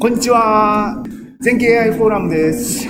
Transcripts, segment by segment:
こんにちは。全経 AI フォーラムです。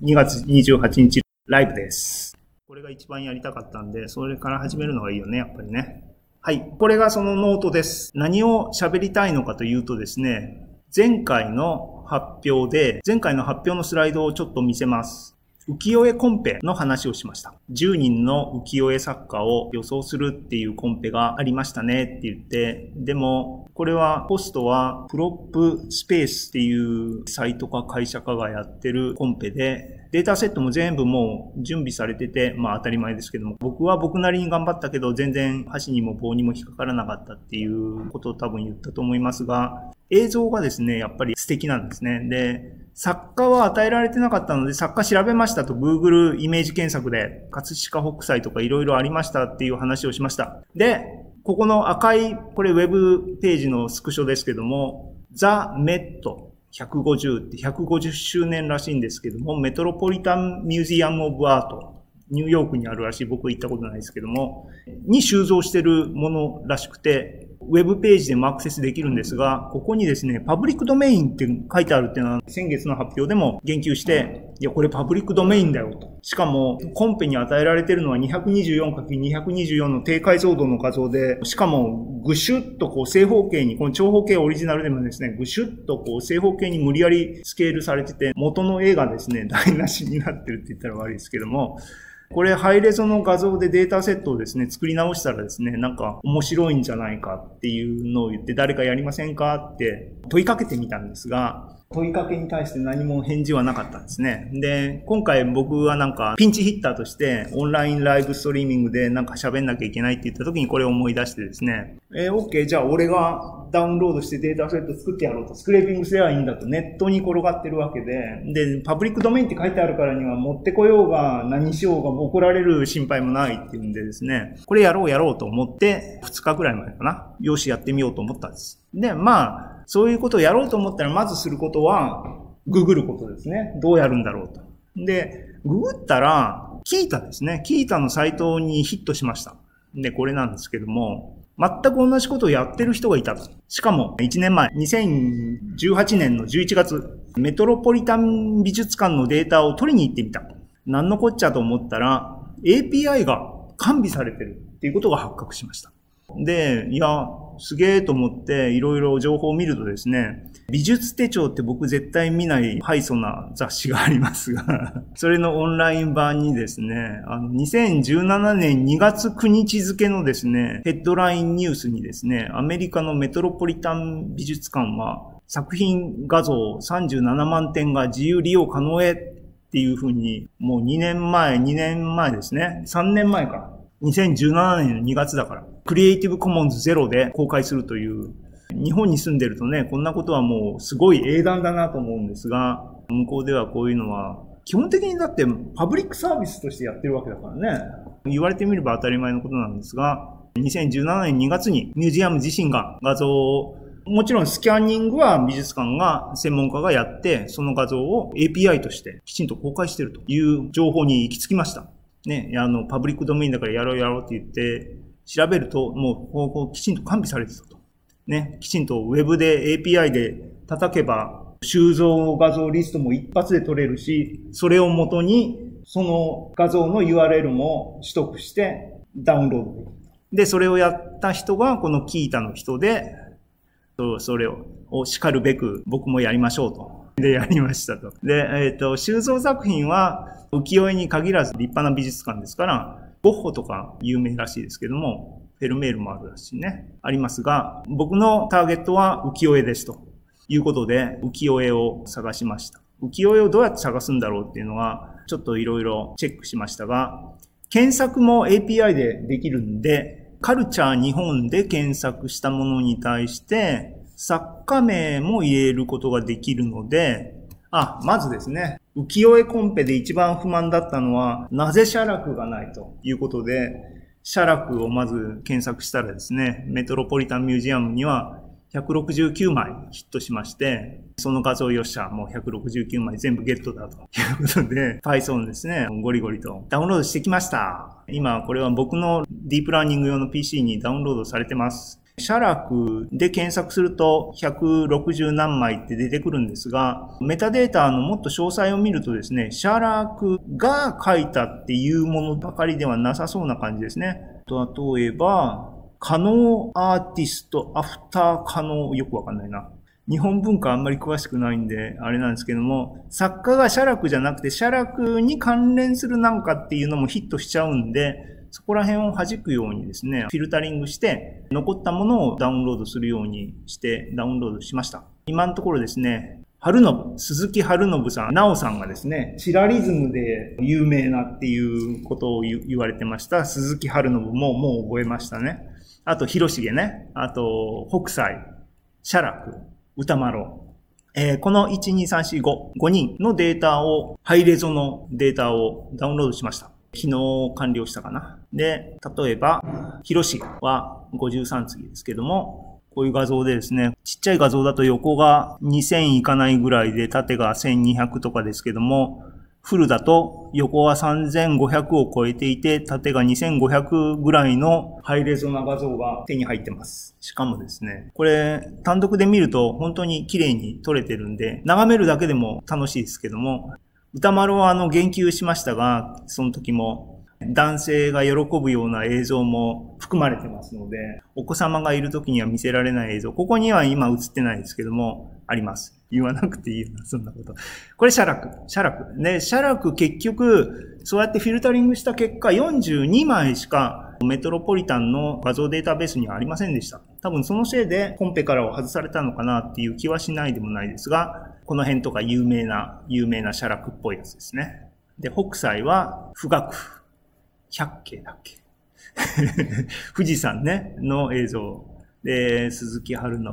2月28日ライブです。これが一番やりたかったんで、それから始めるのがいいよね、やっぱりね。はい。これがそのノートです。何を喋りたいのかというとですね、前回の発表で、前回の発表のスライドをちょっと見せます。浮世絵コンペの話をしました。10人の浮世絵作家を予想するっていうコンペがありましたねって言って、でも、これはホストは ProbSpace っていうサイトか会社かがやってるコンペで、データセットも全部もう準備されてて、まあ当たり前ですけども、僕は僕なりに頑張ったけど、全然箸にも棒にも引っかからなかったっていうことを多分言ったと思いますが、映像がですね、やっぱり素敵なんですね。で、作家は与えられてなかったので、作家調べましたと Google イメージ検索で、葛飾北斎とかいろいろありましたっていう話をしました。で、ここの赤い、これウェブページのスクショですけども、ザ・メット150って150周年らしいんですけども、メトロポリタン・ミュージアム・オブ・アート。ニューヨークにあるらしい、僕行ったことないですけども、に収蔵してるものらしくて、ウェブページでもアクセスできるんですが、ここにですね、パブリックドメインって書いてあるっていうのは、先月の発表でも言及して、いや、これパブリックドメインだよと。しかも、コンペに与えられてるのは 224×224 の低解像度の画像で、しかも、ぐしゅっとこう正方形に、この長方形オリジナルでもですね、ぐしゅっとこう正方形に無理やりスケールされてて、元の絵がですね、台無しになってるって言ったら悪いですけども、これ、ハイレゾの画像でデータセットをですね、作り直したらですね、なんか面白いんじゃないかっていうのを言って、誰かやりませんかって問いかけてみたんですが、問いかけに対して何も返事はなかったんですね。で、今回僕はなんかピンチヒッターとしてオンラインライブストリーミングでなんか喋んなきゃいけないって言った時にこれを思い出してですね、えー、OK、じゃあ俺がダウンロードしてデータセット作ってやろうと、スクレーピングすればいいんだと。ネットに転がってるわけで、で、パブリックドメインって書いてあるからには持ってこようが何しようが怒られる心配もないっていうんでですね、これやろうやろうと思って2日ぐらい前かな、よしやってみようと思ったんです。で、まあ、そういうことをやろうと思ったら、まずすることは、ググることですね。どうやるんだろうと。で、ググったら、キータですね。キータのサイトにヒットしました。で、これなんですけども、全く同じことをやってる人がいたと。しかも、1年前、2018年の11月、メトロポリタン美術館のデータを取りに行ってみた。何のこっちゃと思ったら、API が完備されてるっていうことが発覚しました。で、いや、すげえと思っていろいろ情報を見るとですね、美術手帳って僕絶対見ないハイソな雑誌がありますが、それのオンライン版にですね、あの2017年2月9日付のですね、ヘッドラインニュースにですね、アメリカのメトロポリタン美術館は作品画像37万点が自由利用可能へっていうふうに、もう2年前、2年前ですね、3年前か。2017年の2月だから、クリエイティブコモンズゼロで公開するという、日本に住んでるとね、こんなことはもうすごい英断だなと思うんですが、向こうではこういうのは、基本的にだってパブリックサービスとしてやってるわけだからね。言われてみれば当たり前のことなんですが、2017年2月にミュージアム自身が画像をもちろんスキャニングは美術館が、専門家がやって、その画像を API としてきちんと公開しているという情報に行き着きました。ね、あの、パブリックドメインだからやろうやろうって言って、調べると、もう、こうきちんと完備されてたと。ね、きちんと Web で API で叩けば、収蔵画像リストも一発で取れるし、それをもとに、その画像の URL も取得してダウンロードできる。で、それをやった人が、このキータの人で、それを、を叱るべく僕もやりましょうと。で、やりましたと。で、えっ、ー、と、収蔵作品は浮世絵に限らず立派な美術館ですから、ゴッホとか有名らしいですけども、フェルメールもあるらしいね。ありますが、僕のターゲットは浮世絵ですということで、浮世絵を探しました。浮世絵をどうやって探すんだろうっていうのは、ちょっといろいろチェックしましたが、検索も API でできるんで、カルチャー日本で検索したものに対して、作家名も入れることができるので、あ、まずですね、浮世絵コンペで一番不満だったのは、なぜ写楽がないということで、写楽をまず検索したらですね、メトロポリタンミュージアムには169枚ヒットしまして、その画像よっしゃ、もう169枚全部ゲットだということで、Python ですね、ゴリゴリとダウンロードしてきました。今、これは僕のディープラーニング用の PC にダウンロードされてます。写楽で検索すると160何枚って出てくるんですが、メタデータのもっと詳細を見るとですね、写楽が書いたっていうものばかりではなさそうな感じですね。例えば、可能アーティスト、アフター可能、よくわかんないな。日本文化あんまり詳しくないんで、あれなんですけども、作家が写楽じゃなくて、写楽に関連するなんかっていうのもヒットしちゃうんで、そこら辺を弾くようにですね、フィルタリングして、残ったものをダウンロードするようにしてダウンロードしました。今のところですね、春信、鈴木春信さん、直さんがですね、チラリズムで有名なっていうことを言われてました。鈴木春信ももう覚えましたね。あと、広重ね。あと、北斎、写楽、歌丸。えー、この1、2、3、4、5、5人のデータを、ハイレゾのデータをダウンロードしました。昨日完了したかな。で、例えば、広重は53次ですけども、こういう画像でですね、ちっちゃい画像だと横が2000いかないぐらいで縦が1200とかですけども、フルだと横は3500を超えていて、縦が2500ぐらいのハイレゾな画像が手に入ってます。しかもですね、これ単独で見ると本当に綺麗に撮れてるんで、眺めるだけでも楽しいですけども、歌丸はあの言及しましたが、その時も男性が喜ぶような映像も含まれてますので、お子様がいる時には見せられない映像、ここには今映ってないですけども、あります。言わなくていいよな、そんなこと。これ、写楽。写楽。ね、写楽結局、そうやってフィルタリングした結果、42枚しかメトロポリタンの画像データベースにはありませんでした。多分そのせいでコンペからは外されたのかなっていう気はしないでもないですが、この辺とか有名な、有名な写楽っぽいやつですね。で、北斎は、富岳。百景だっけ？富士山ね、の映像。で、鈴木春信。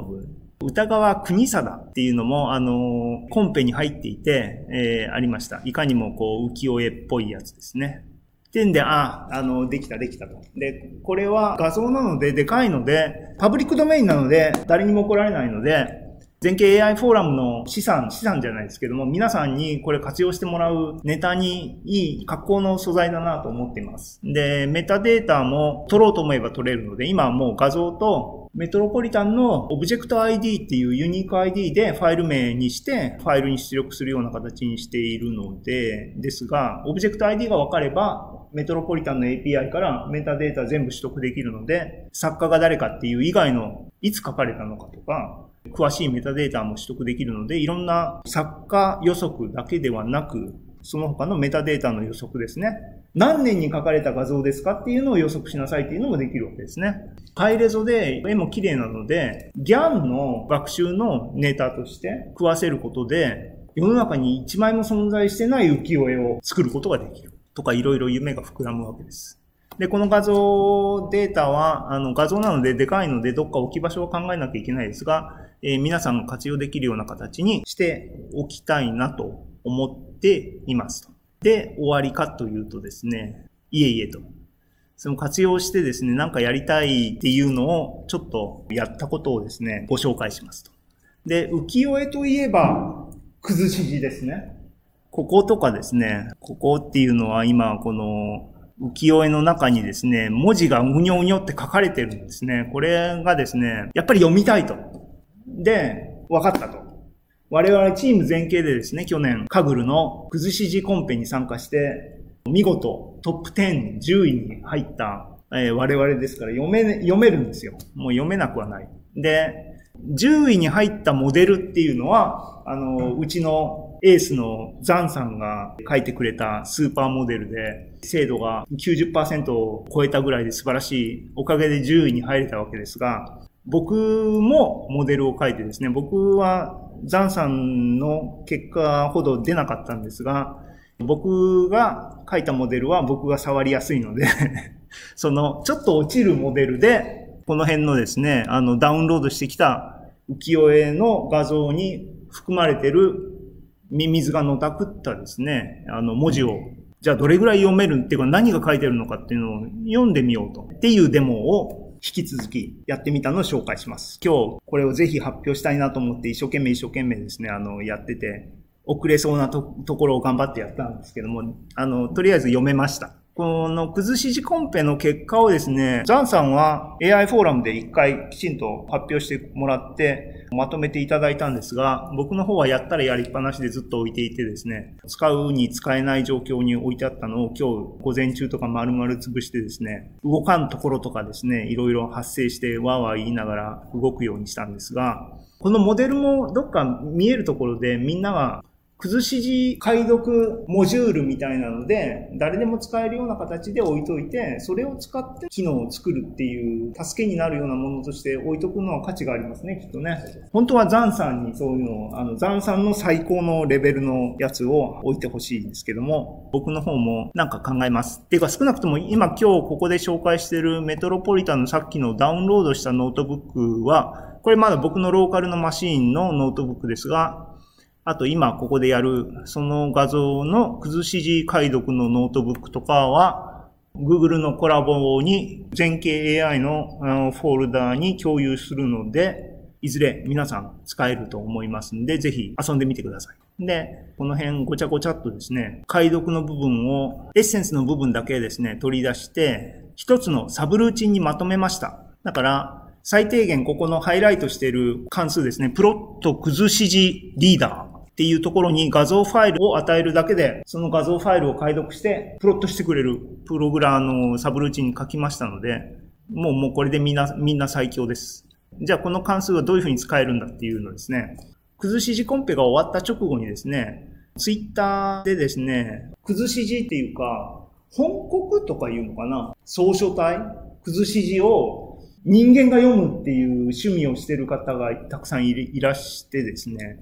歌川国貞っていうのも、あの、コンペに入っていて、えー、ありました。いかにもこう、浮世絵っぽいやつですね。ってんで、あ、あの、できた、できたと。で、これは画像なので、でかいので、パブリックドメインなので、誰にも怒られないので、全景 AI フォーラムの資産、資産じゃないですけども、皆さんにこれ活用してもらうネタにいい格好の素材だなと思っています。で、メタデータも取ろうと思えば取れるので、今はもう画像とメトロポリタンのオブジェクト ID っていうユニーク ID でファイル名にしてファイルに出力するような形にしているので、ですが、オブジェクト ID が分かれば、メトロポリタンの API からメタデータ全部取得できるので、作家が誰かっていう以外のいつ書かれたのかとか、詳しいメタデータも取得できるので、いろんな作家予測だけではなく、その他のメタデータの予測ですね。何年に書かれた画像ですかっていうのを予測しなさいっていうのもできるわけですね。ハイレゾで絵も綺麗なので、GAN の学習のネタとして食わせることで、世の中に一枚も存在してない浮世絵を作ることができる。とかいろいろ夢が膨らむわけです。で、この画像データは、あの画像なのででかいのでどっか置き場所を考えなきゃいけないですが、え、皆さんが活用できるような形にしておきたいなと思っていますと。で、終わりかというとですね、いえいえと。その活用してですね、なんかやりたいっていうのをちょっとやったことをですね、ご紹介しますと。で、浮世絵といえば、崩し字ですね。こことかですね、ここっていうのは今この浮世絵の中にですね、文字がうにょうにょって書かれてるんですね。これがですね、やっぱり読みたいと。で、分かったと。我々チーム全形でですね、去年、カグルの崩し字コンペに参加して、見事トップ10、10位に入った、えー、我々ですから読め、読めるんですよ。もう読めなくはない。で、10位に入ったモデルっていうのは、あの、うちのエースのザンさんが書いてくれたスーパーモデルで、精度が90%を超えたぐらいで素晴らしい、おかげで10位に入れたわけですが、僕もモデルを書いてですね、僕はザンさんの結果ほど出なかったんですが、僕が書いたモデルは僕が触りやすいので そのちょっと落ちるモデルで、この辺のですね、あのダウンロードしてきた浮世絵の画像に含まれてるミミズがのたくったですね、あの文字を、じゃあどれぐらい読めるっていうか何が書いてるのかっていうのを読んでみようと。っていうデモを引き続きやってみたのを紹介します。今日これをぜひ発表したいなと思って一生懸命一生懸命ですね、あの、やってて、遅れそうなところを頑張ってやったんですけども、あの、とりあえず読めました。この崩し字コンペの結果をですね、ザンさんは AI フォーラムで一回きちんと発表してもらってまとめていただいたんですが、僕の方はやったらやりっぱなしでずっと置いていてですね、使うに使えない状況に置いてあったのを今日午前中とか丸々潰してですね、動かんところとかですね、いろいろ発生してわーわー言いながら動くようにしたんですが、このモデルもどっか見えるところでみんなが崩し字解読モジュールみたいなので、誰でも使えるような形で置いといて、それを使って機能を作るっていう助けになるようなものとして置いとくのは価値がありますね、きっとね。本当はザンさんにそういうのを、あの、ザンさんの最高のレベルのやつを置いてほしいんですけども、僕の方もなんか考えます。っていうか少なくとも今今日ここで紹介してるメトロポリタンのさっきのダウンロードしたノートブックは、これまだ僕のローカルのマシーンのノートブックですが、あと今ここでやるその画像のくずし字解読のノートブックとかは Google のコラボに全景 AI のフォルダーに共有するので、いずれ皆さん使えると思いますんで、ぜひ遊んでみてください。で、この辺ごちゃごちゃっとですね、解読の部分を、エッセンスの部分だけですね、取り出して、一つのサブルーチンにまとめました。だから、最低限ここのハイライトしている関数ですね、プロット崩し字リーダー。っていうところに画像ファイルを与えるだけで、その画像ファイルを解読して、プロットしてくれるプログラムのサブルーチンに書きましたので、もうもうこれでみんな、みんな最強です。じゃあこの関数はどういうふうに使えるんだっていうのですね。崩し字コンペが終わった直後にですね、ツイッターでですね、崩し字っていうか、本国とかいうのかな？総書体？崩し字を人間が読むっていう趣味をしてる方がたくさんいらしてですね、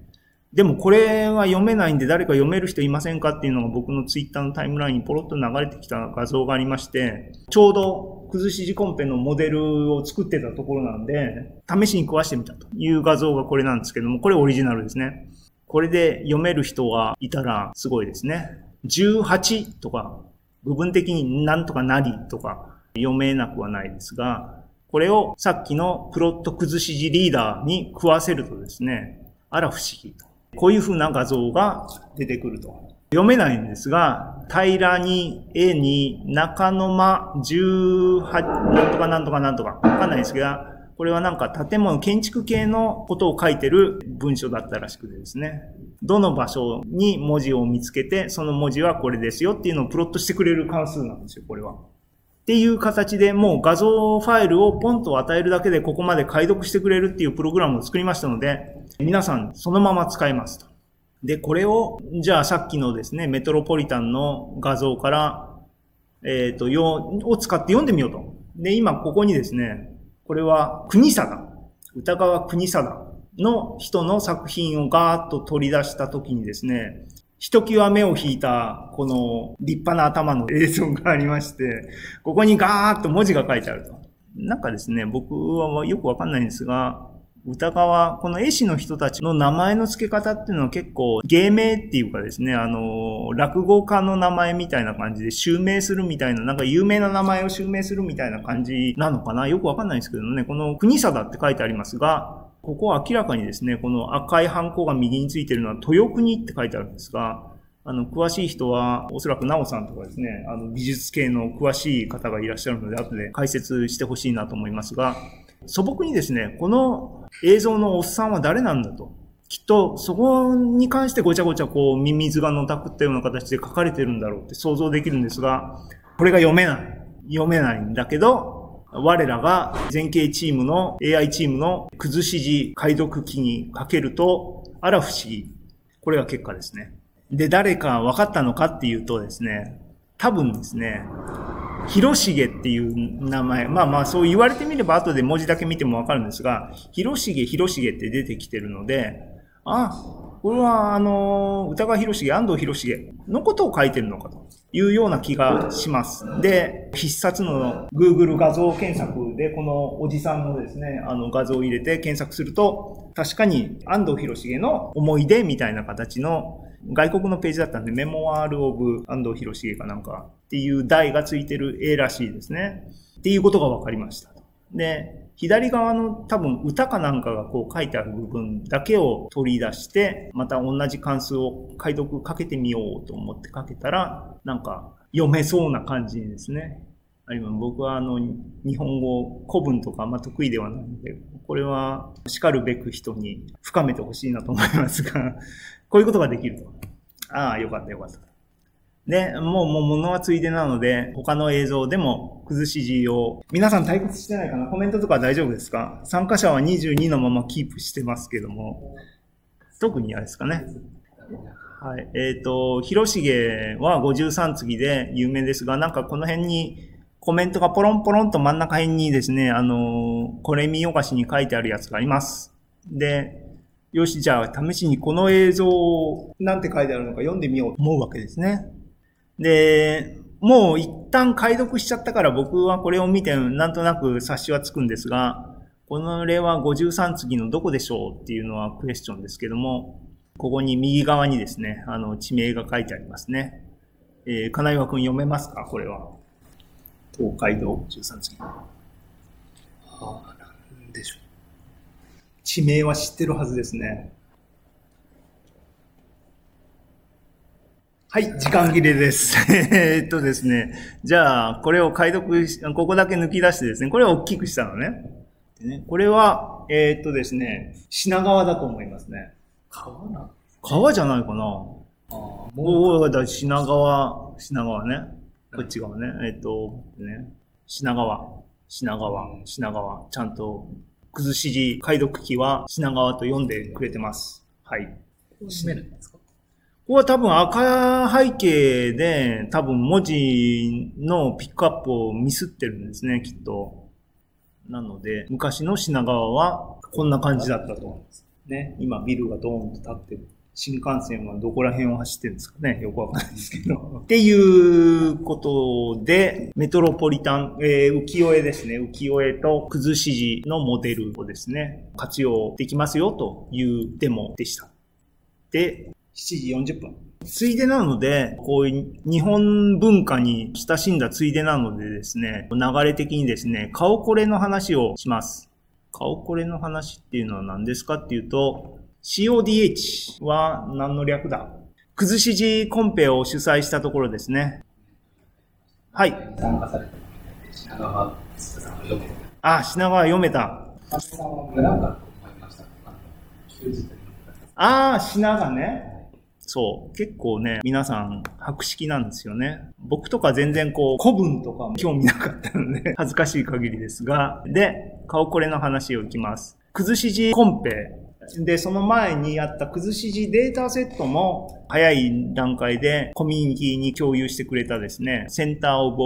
でもこれは読めないんで誰か読める人いませんかっていうのが僕のツイッターのタイムラインにポロッと流れてきた画像がありまして、ちょうど崩し字コンペのモデルを作ってたところなんで、試しに食わしてみたという画像がこれなんですけども、これオリジナルですね。これで読める人がいたらすごいですね。18とか、部分的になんとかなりとか読めなくはないですが、これをさっきのプロット崩し字リーダーに食わせるとですね、あら不思議と。こういう風な画像が出てくると。読めないんですが、平らに、絵に、中の間、18、なんとかなんとかなんとか、わかんないですが、これはなんか建物、建築系のことを書いてる文章だったらしくてですね。どの場所に文字を見つけて、その文字はこれですよっていうのをプロットしてくれる関数なんですよ、これは。っていう形でもう画像ファイルをポンと与えるだけでここまで解読してくれるっていうプログラムを作りましたので、皆さんそのまま使えますと。で、これを、じゃあさっきのですね、メトロポリタンの画像から、えっ、ー、と、よ、を使って読んでみようと。で、今ここにですね、これは国貞、歌川国貞の人の作品をガーッと取り出したときにですね、ひときわ目を引いた、この立派な頭の映像がありまして、ここにガーッと文字が書いてあると。なんかですね、僕はよくわかんないんですが、歌川、この絵師の人たちの名前の付け方っていうのは結構芸名っていうかですね、あの、落語家の名前みたいな感じで襲名するみたいな、なんか有名な名前を襲名するみたいな感じなのかな？よくわかんないんですけどね、この国貞って書いてありますが、ここは明らかにですね、この赤いハンコが右についてるのは豊国って書いてあるんですが、あの、詳しい人は、おそらくなおさんとかですね、あの、美術系の詳しい方がいらっしゃるので、後で解説してほしいなと思いますが、素朴にですね、この映像のおっさんは誰なんだと。きっとそこに関してごちゃごちゃこうミミズがのたくったような形で書かれてるんだろうって想像できるんですが、これが読めない。読めないんだけど、我らが前景チームの AI チームの崩し字解読機にかけると、あら不思議。これが結果ですね。で、誰か分かったのかっていうとですね、多分ですね、広重っていう名前。まあまあそう言われてみれば後で文字だけ見てもわかるんですが、広重、広重って出てきてるので、あ、これはあの、歌川広重、安藤広重のことを書いてるのかというような気がします。で、必殺の Google 画像検索でこのおじさんのですね、あの画像を入れて検索すると、確かに安藤広重の思い出みたいな形の外国のページだったんで、メモワール・オブ・安藤博重かなんかっていう題がついてる絵らしいですね。っていうことが分かりました。で、左側の多分歌かなんかがこう書いてある部分だけを取り出して、また同じ関数を解読かけてみようと思ってかけたら、なんか読めそうな感じですね。あるいは僕はあの、日本語古文とかあんま得意ではないので、これは叱るべく人に深めてほしいなと思いますが、こういうことができると。ああ、よかったよかった。で、もう、もう物はついでなので、他の映像でも崩し字を、皆さん退屈してないかな？コメントとか大丈夫ですか？参加者は22のままキープしてますけども、特にあれですかね。はい。えっ、ー、と、広重は53次で有名ですが、なんかこの辺にコメントがポロンポロンと真ん中辺にですね、あの、これ見よがしに書いてあるやつがあります。で、よし、じゃあ試しにこの映像をなんて書いてあるのか読んでみようと思うわけですね。で、もう一旦解読しちゃったから僕はこれを見てなんとなく察しはつくんですが、この例は53次のどこでしょうっていうのはクエスチョンですけども、ここに右側にですね、あの、地名が書いてありますね。えー、金岩くん読めますか？これは。東海道13次。ああ、なんでしょう。地名は知ってるはずですね。はい、時間切れです。えっとですね。じゃあ、これを解読し、ここだけ抜き出してですね、これを大きくしたのね。でねこれは、えー、っとですね、品川だと思いますね。川な川じゃないかな。ああ、もう、だ品川、品川ね。こっち側ね。えー、っと、ね。品川、品川、品川。ちゃんと、崩し字解読機は品川と読んでくれてます。はい。閉めるんですか？ここは多分赤背景で多分文字のピックアップをミスってるんですね、きっと。なので、昔の品川はこんな感じだったと思います。ね。今ビルがドーンと立ってる。新幹線はどこら辺を走ってるんですかねよくわかんないですけど。っていうことで、メトロポリタン、えー、浮世絵ですね。浮世絵と崩し字のモデルをですね、活用できますよというデモでした。で、7時40分。ついでなので、こういう日本文化に親しんだついでなのでですね、流れ的にですね、顔これの話をします。顔これの話っていうのは何ですかっていうと、CODH は何の略だ？崩し字コンペを主催したところですね。はい。参加された品川さんが読めた。あ、品川読めた。ああ、品がね。そう。結構ね、皆さん博識なんですよね。僕とか全然こう、古文とかも興味なかったので、恥ずかしい限りですが、で、顔これの話をいきます。崩し字コンペ。で、その前にあった崩し字データセットも早い段階でコミュニティに共有してくれたですね、センターオブ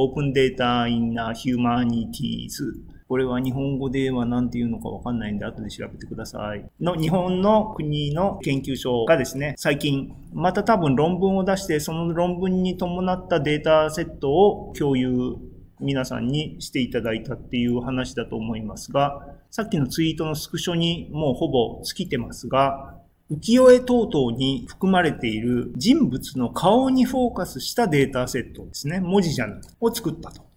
これは日本語では何て言うのかわかんないんで、後で調べてください。の日本の国の研究所がですね、最近、また多分論文を出して、その論文に伴ったデータセットを共有皆さんにしていただいたっていう話だと思いますが、さっきのツイートのスクショにもうほぼ尽きてますが、浮世絵等々に含まれている人物の顔にフォーカスしたデータセットですね。文字じゃなく、を作ったと。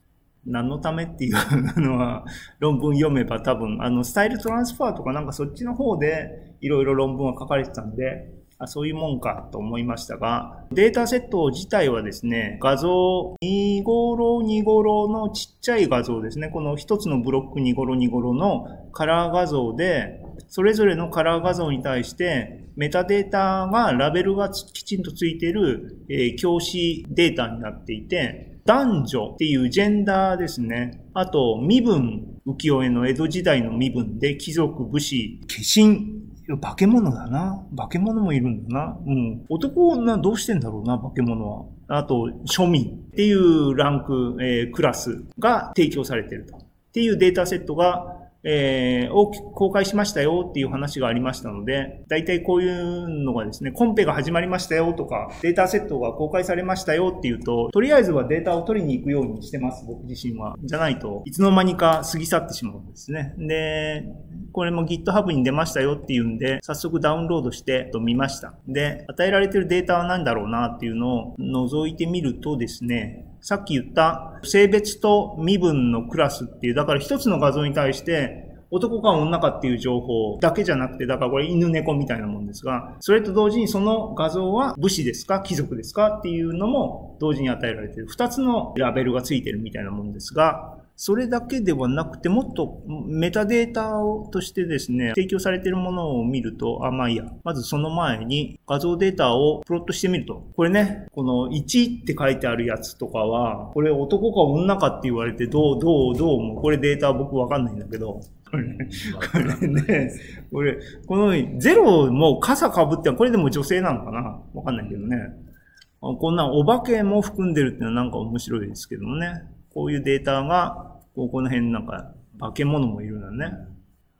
何のためっていうのは論文読めば多分、あの、スタイルトランスファーとかなんかそっちの方でいろいろ論文は書かれてたんで、あそういうもんかと思いましたが、データセット自体はですね、画像2ごろ2ごろのちっちゃい画像ですね。この一つのブロック2ごろ2ごろのカラー画像で、それぞれのカラー画像に対してメタデータがラベルがきちんとついている、えー、教師データになっていて、男女っていうジェンダーですね。あと、身分、浮世絵の江戸時代の身分で貴族、武士、化身、化け物だな。化け物もいるんだな。うん。男女どうしてんだろうな、化け物は。あと、庶民っていうランク、えー、クラスが提供されていると。っていうデータセットがえー、を公開しましたよっていう話がありましたので、大体こういうのがですね、コンペが始まりましたよとか、データセットが公開されましたよっていうと、とりあえずはデータを取りに行くようにしてます、僕自身は。じゃないといつの間にか過ぎ去ってしまうんですね。で、これも GitHub に出ましたよっていうんで、早速ダウンロードしてと見ました。で、与えられてるデータは何だろうなっていうのを覗いてみるとですね、さっき言った性別と身分のクラスっていう、だから一つの画像に対して男か女かっていう情報だけじゃなくて、だからこれ犬猫みたいなもんですが、それと同時にその画像は武士ですか貴族ですかっていうのも同時に与えられてる。二つのラベルがついてるみたいなもんですが、それだけではなくて、もっとメタデータをとしてですね、提供されているものを見ると、あ、まあいいや。まずその前に画像データをプロットしてみると。これね、この1って書いてあるやつとかは、これ男か女かって言われて、どう、どう、どうも、これデータ僕わかんないんだけど、これね、これね、これ、このゼロも傘被って、これでも女性なのかな？わかんないけどね。こんなお化けも含んでるっていうのはなんか面白いですけどもね。こういうデータが、ここの辺なんか化け物もいるんだね。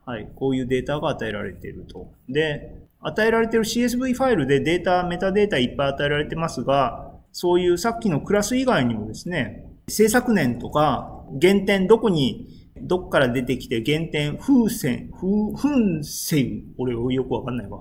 はい。こういうデータが与えられていると。で、与えられている CSV ファイルでデータ、メタデータいっぱい与えられてますが、そういうさっきのクラス以外にもですね、制作年とか、原点どこにどっから出てきて原点、風船、風、噴線、俺よくわかんないわ。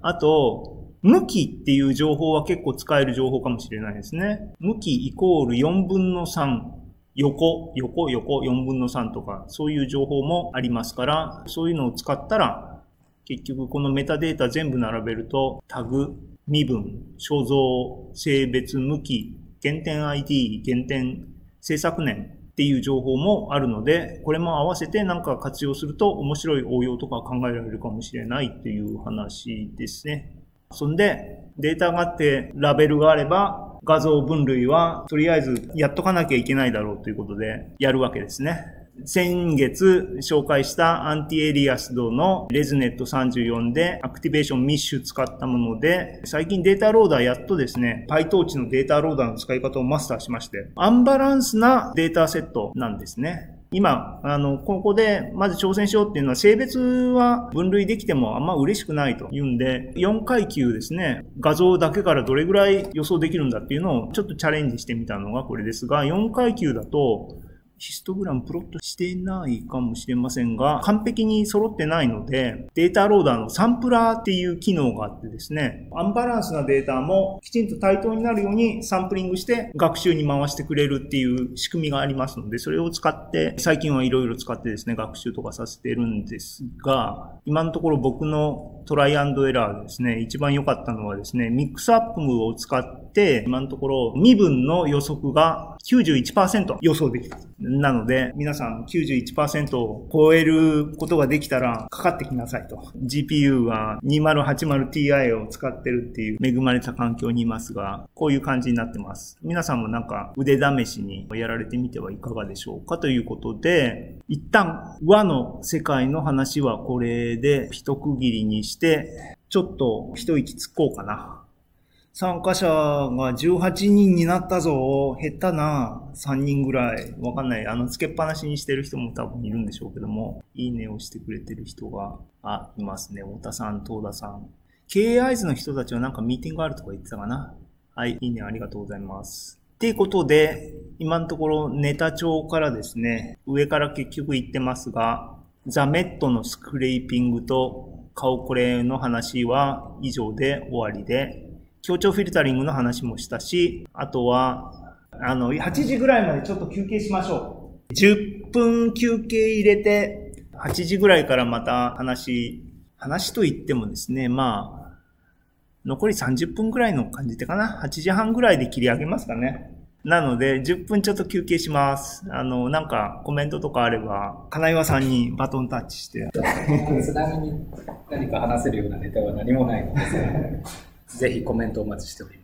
あと、向きっていう情報は結構使える情報かもしれないですね。向きイコール4分の3。横、横、横、4分の3とか、そういう情報もありますから、そういうのを使ったら、結局このメタデータ全部並べると、タグ、身分、所蔵、性別、向き、原点 ID、原点制作年っていう情報もあるので、これも合わせてなんか活用すると面白い応用とか考えられるかもしれないっていう話ですね。そんで、データがあってラベルがあれば、画像分類はとりあえずやっとかなきゃいけないだろうということでやるわけですね。先月紹介した anti-aliased の ResNet34で activation Mish 使ったもので、最近 data loader やっとですね、PyTorch の data loader の使い方をマスターしまして、アンバランスなデータセットなんですね。今、あの、ここでまず挑戦しようっていうのは性別は分類できてもあんま嬉しくないというんで、4階級ですね、画像だけからどれぐらい予想できるんだっていうのをちょっとチャレンジしてみたのがこれですが、4階級だと、ヒストグラムプロットしてないかもしれませんが、完璧に揃ってないので、データローダーのサンプラーっていう機能があってですね、アンバランスなデータもきちんと対等になるようにサンプリングして学習に回してくれるっていう仕組みがありますので、それを使って、最近はいろいろ使ってですね、学習とかさせてるんですが、今のところ僕のトライアンドエラーですね、一番良かったのはですね、ミックスアップムを使って、今のところ身分の予測が91%予想できた。なので、皆さん91%を超えることができたらかかってきなさいと。GPU は 2080Ti を使ってるっていう恵まれた環境にいますが、こういう感じになってます。皆さんもなんか腕試しにやられてみてはいかがでしょうか？ということで、一旦和の世界の話はこれで一区切りにして、してちょっと一息つこうかな。参加者が18人になったぞ。減ったな。3人ぐらい。わかんない。あの、つけっぱなしにしてる人も多分いるんでしょうけども、いいねをしてくれてる人が、あ、いますね。太田さん、東田さん。経営合図の人たちはなんかミーティングあるとか言ってたかな。はい、いいね、ありがとうございます。っていうことで、今のところネタ帳からですね、上から結局言ってますが、ザ・メットのスクレーピングと顔これの話は以上で終わりで、協調フィルタリングの話もしたし、あとは、あの、8時ぐらいまでちょっと休憩しましょう。10分休憩入れて、8時ぐらいからまた話、話と言ってもですね、まあ、残り30分ぐらいの感じでかな？8時半ぐらいで切り上げますかね。なので、10分ちょっと休憩します。あの、なんかコメントとかあれば、金岩さんにバトンタッチして。ちなみに何か話せるようなネタは何もないので。ぜひコメントお待ちしております。